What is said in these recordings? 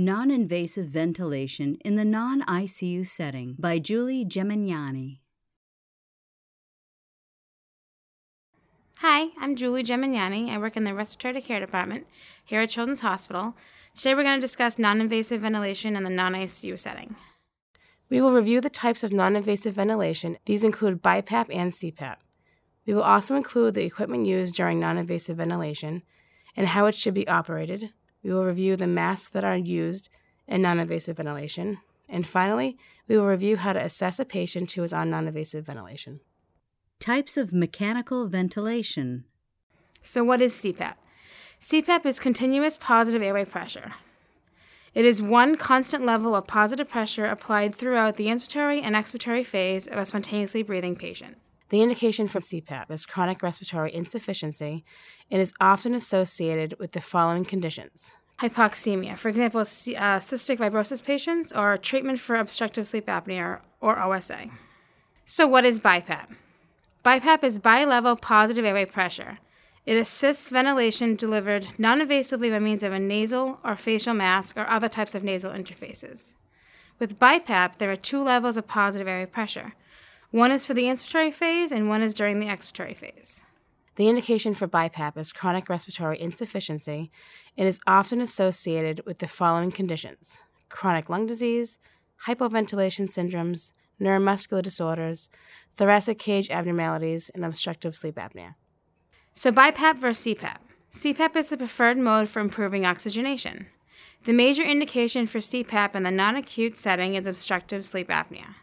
Non invasive ventilation in the non ICU setting by Julie Gemignani. Hi, I'm Julie Gemignani. I work in the respiratory care department here at Children's Hospital. Today we're going to discuss non invasive ventilation in the non ICU setting. We will review the types of non invasive ventilation. These include BiPAP and CPAP. We will also include the equipment used during non invasive ventilation and how it should be operated, we will review the masks that are used in non invasive ventilation. And finally, we will review how to assess a patient who is on non invasive ventilation. Types of mechanical ventilation. So, what is CPAP? CPAP is continuous positive airway pressure. It is one constant level of positive pressure applied throughout the inspiratory and expiratory phase of a spontaneously breathing patient. The indication for CPAP is chronic respiratory insufficiency and is often associated with the following conditions hypoxemia, for example, uh, cystic fibrosis patients, or treatment for obstructive sleep apnea, or OSA. So, what is BiPAP? BiPAP is bi-level positive airway pressure. It assists ventilation delivered non invasively by means of a nasal or facial mask or other types of nasal interfaces. With BiPAP, there are two levels of positive airway pressure one is for the inspiratory phase, and one is during the expiratory phase. The indication for BiPAP is chronic respiratory insufficiency and is often associated with the following conditions chronic lung disease, hypoventilation syndromes, neuromuscular disorders, thoracic cage abnormalities, and obstructive sleep apnea. So, BiPAP versus CPAP. CPAP is the preferred mode for improving oxygenation. The major indication for CPAP in the non acute setting is obstructive sleep apnea.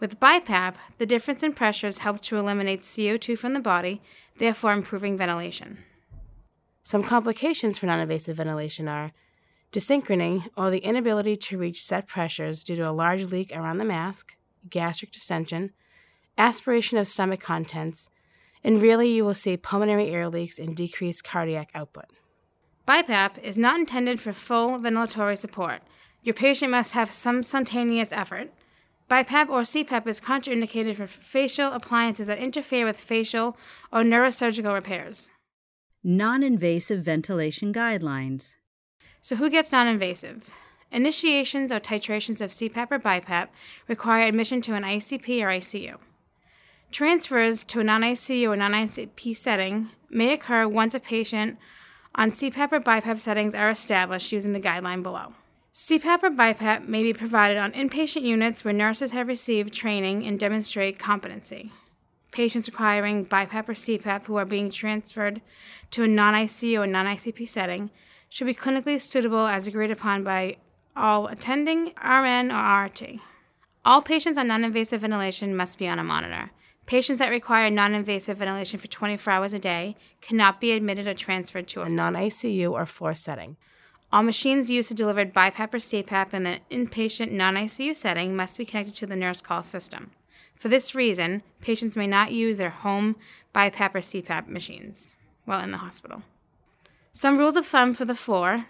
With BiPAP, the difference in pressures help to eliminate CO2 from the body, therefore improving ventilation. Some complications for non invasive ventilation are desynchrony, or the inability to reach set pressures due to a large leak around the mask, gastric distension, aspiration of stomach contents, and really you will see pulmonary air leaks and decreased cardiac output. BiPAP is not intended for full ventilatory support. Your patient must have some spontaneous effort, BiPAP or CPAP is contraindicated for facial appliances that interfere with facial or neurosurgical repairs. Non invasive ventilation guidelines. So, who gets non invasive? Initiations or titrations of CPAP or BiPAP require admission to an ICP or ICU. Transfers to a non ICU or non ICP setting may occur once a patient on CPAP or BiPAP settings are established using the guideline below. CPAP or BiPAP may be provided on inpatient units where nurses have received training and demonstrate competency. Patients requiring BiPAP or CPAP who are being transferred to a non ICU or non ICP setting should be clinically suitable as agreed upon by all attending RN or RT. All patients on non invasive ventilation must be on a monitor. Patients that require non invasive ventilation for 24 hours a day cannot be admitted or transferred to a, a non ICU or floor setting. All machines used to deliver BiPAP or CPAP in the inpatient non ICU setting must be connected to the nurse call system. For this reason, patients may not use their home BiPAP or CPAP machines while in the hospital. Some rules of thumb for the floor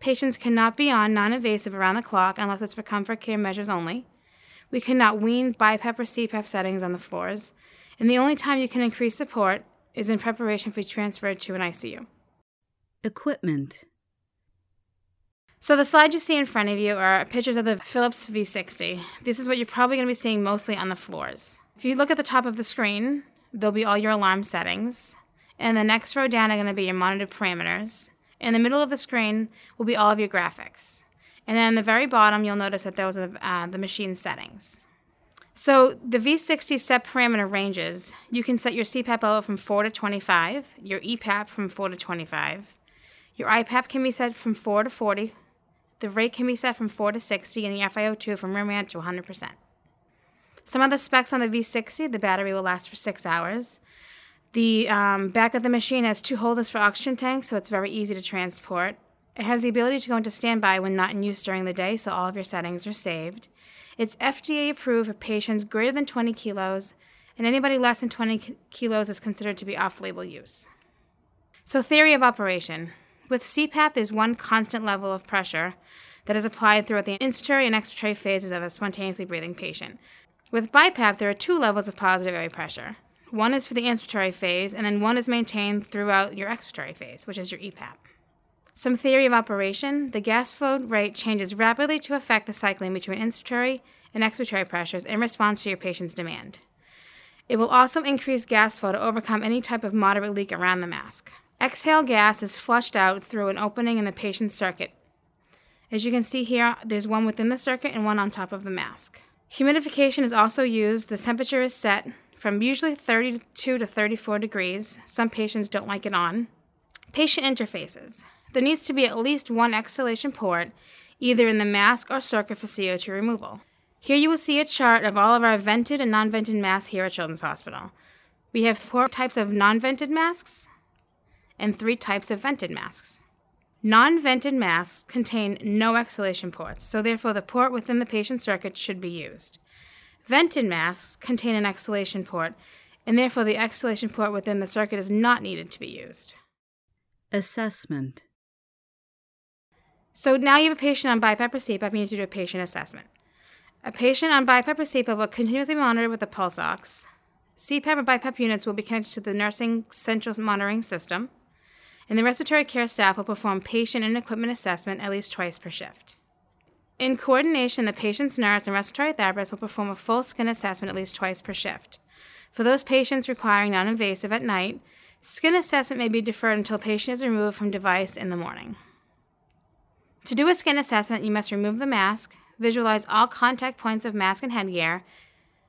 patients cannot be on non invasive around the clock unless it's for comfort care measures only. We cannot wean BiPAP or CPAP settings on the floors, and the only time you can increase support is in preparation for transfer to an ICU. Equipment so the slides you see in front of you are pictures of the Philips V60. This is what you're probably going to be seeing mostly on the floors. If you look at the top of the screen, there'll be all your alarm settings. And the next row down are going to be your monitor parameters. In the middle of the screen will be all of your graphics. And then on the very bottom, you'll notice that those are uh, the machine settings. So the V60 set parameter ranges. You can set your CPAP level from 4 to 25, your EPAP from 4 to 25. Your IPAP can be set from 4 to 40, the rate can be set from 4 to 60 and the FiO2 from room to 100%. Some of the specs on the V60, the battery will last for six hours. The um, back of the machine has two holders for oxygen tanks, so it's very easy to transport. It has the ability to go into standby when not in use during the day, so all of your settings are saved. It's FDA approved for patients greater than 20 kilos, and anybody less than 20 kilos is considered to be off label use. So, theory of operation. With CPAP, there's one constant level of pressure that is applied throughout the inspiratory and expiratory phases of a spontaneously breathing patient. With BiPAP, there are two levels of positive airway pressure. One is for the inspiratory phase, and then one is maintained throughout your expiratory phase, which is your EPAP. Some theory of operation the gas flow rate changes rapidly to affect the cycling between inspiratory and expiratory pressures in response to your patient's demand. It will also increase gas flow to overcome any type of moderate leak around the mask. Exhale gas is flushed out through an opening in the patient's circuit. As you can see here, there's one within the circuit and one on top of the mask. Humidification is also used. The temperature is set from usually 32 to 34 degrees. Some patients don't like it on. Patient interfaces. There needs to be at least one exhalation port, either in the mask or circuit for CO2 removal. Here you will see a chart of all of our vented and non vented masks here at Children's Hospital. We have four types of non vented masks and three types of vented masks. Non vented masks contain no exhalation ports, so therefore the port within the patient circuit should be used. Vented masks contain an exhalation port, and therefore the exhalation port within the circuit is not needed to be used. Assessment So now you have a patient on BiPAP or CPAP, you need to do a patient assessment. A patient on BiPAP or CPAP will continuously be monitored with a pulse ox. CPAP or BiPAP units will be connected to the nursing central monitoring system, and the respiratory care staff will perform patient and equipment assessment at least twice per shift. In coordination, the patient's nurse and respiratory therapist will perform a full skin assessment at least twice per shift. For those patients requiring non invasive at night, skin assessment may be deferred until patient is removed from device in the morning. To do a skin assessment, you must remove the mask, visualize all contact points of mask and headgear,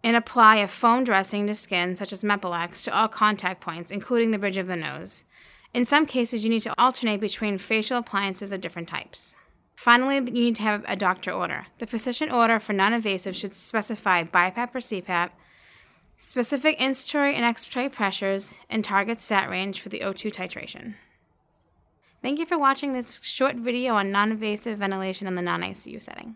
and apply a foam dressing to skin, such as Mepilex, to all contact points, including the bridge of the nose. In some cases, you need to alternate between facial appliances of different types. Finally, you need to have a doctor order. The physician order for non invasive should specify BiPAP or CPAP, specific inspiratory and expiratory pressures, and target sat range for the O2 titration. Thank you for watching this short video on non invasive ventilation in the non ICU setting.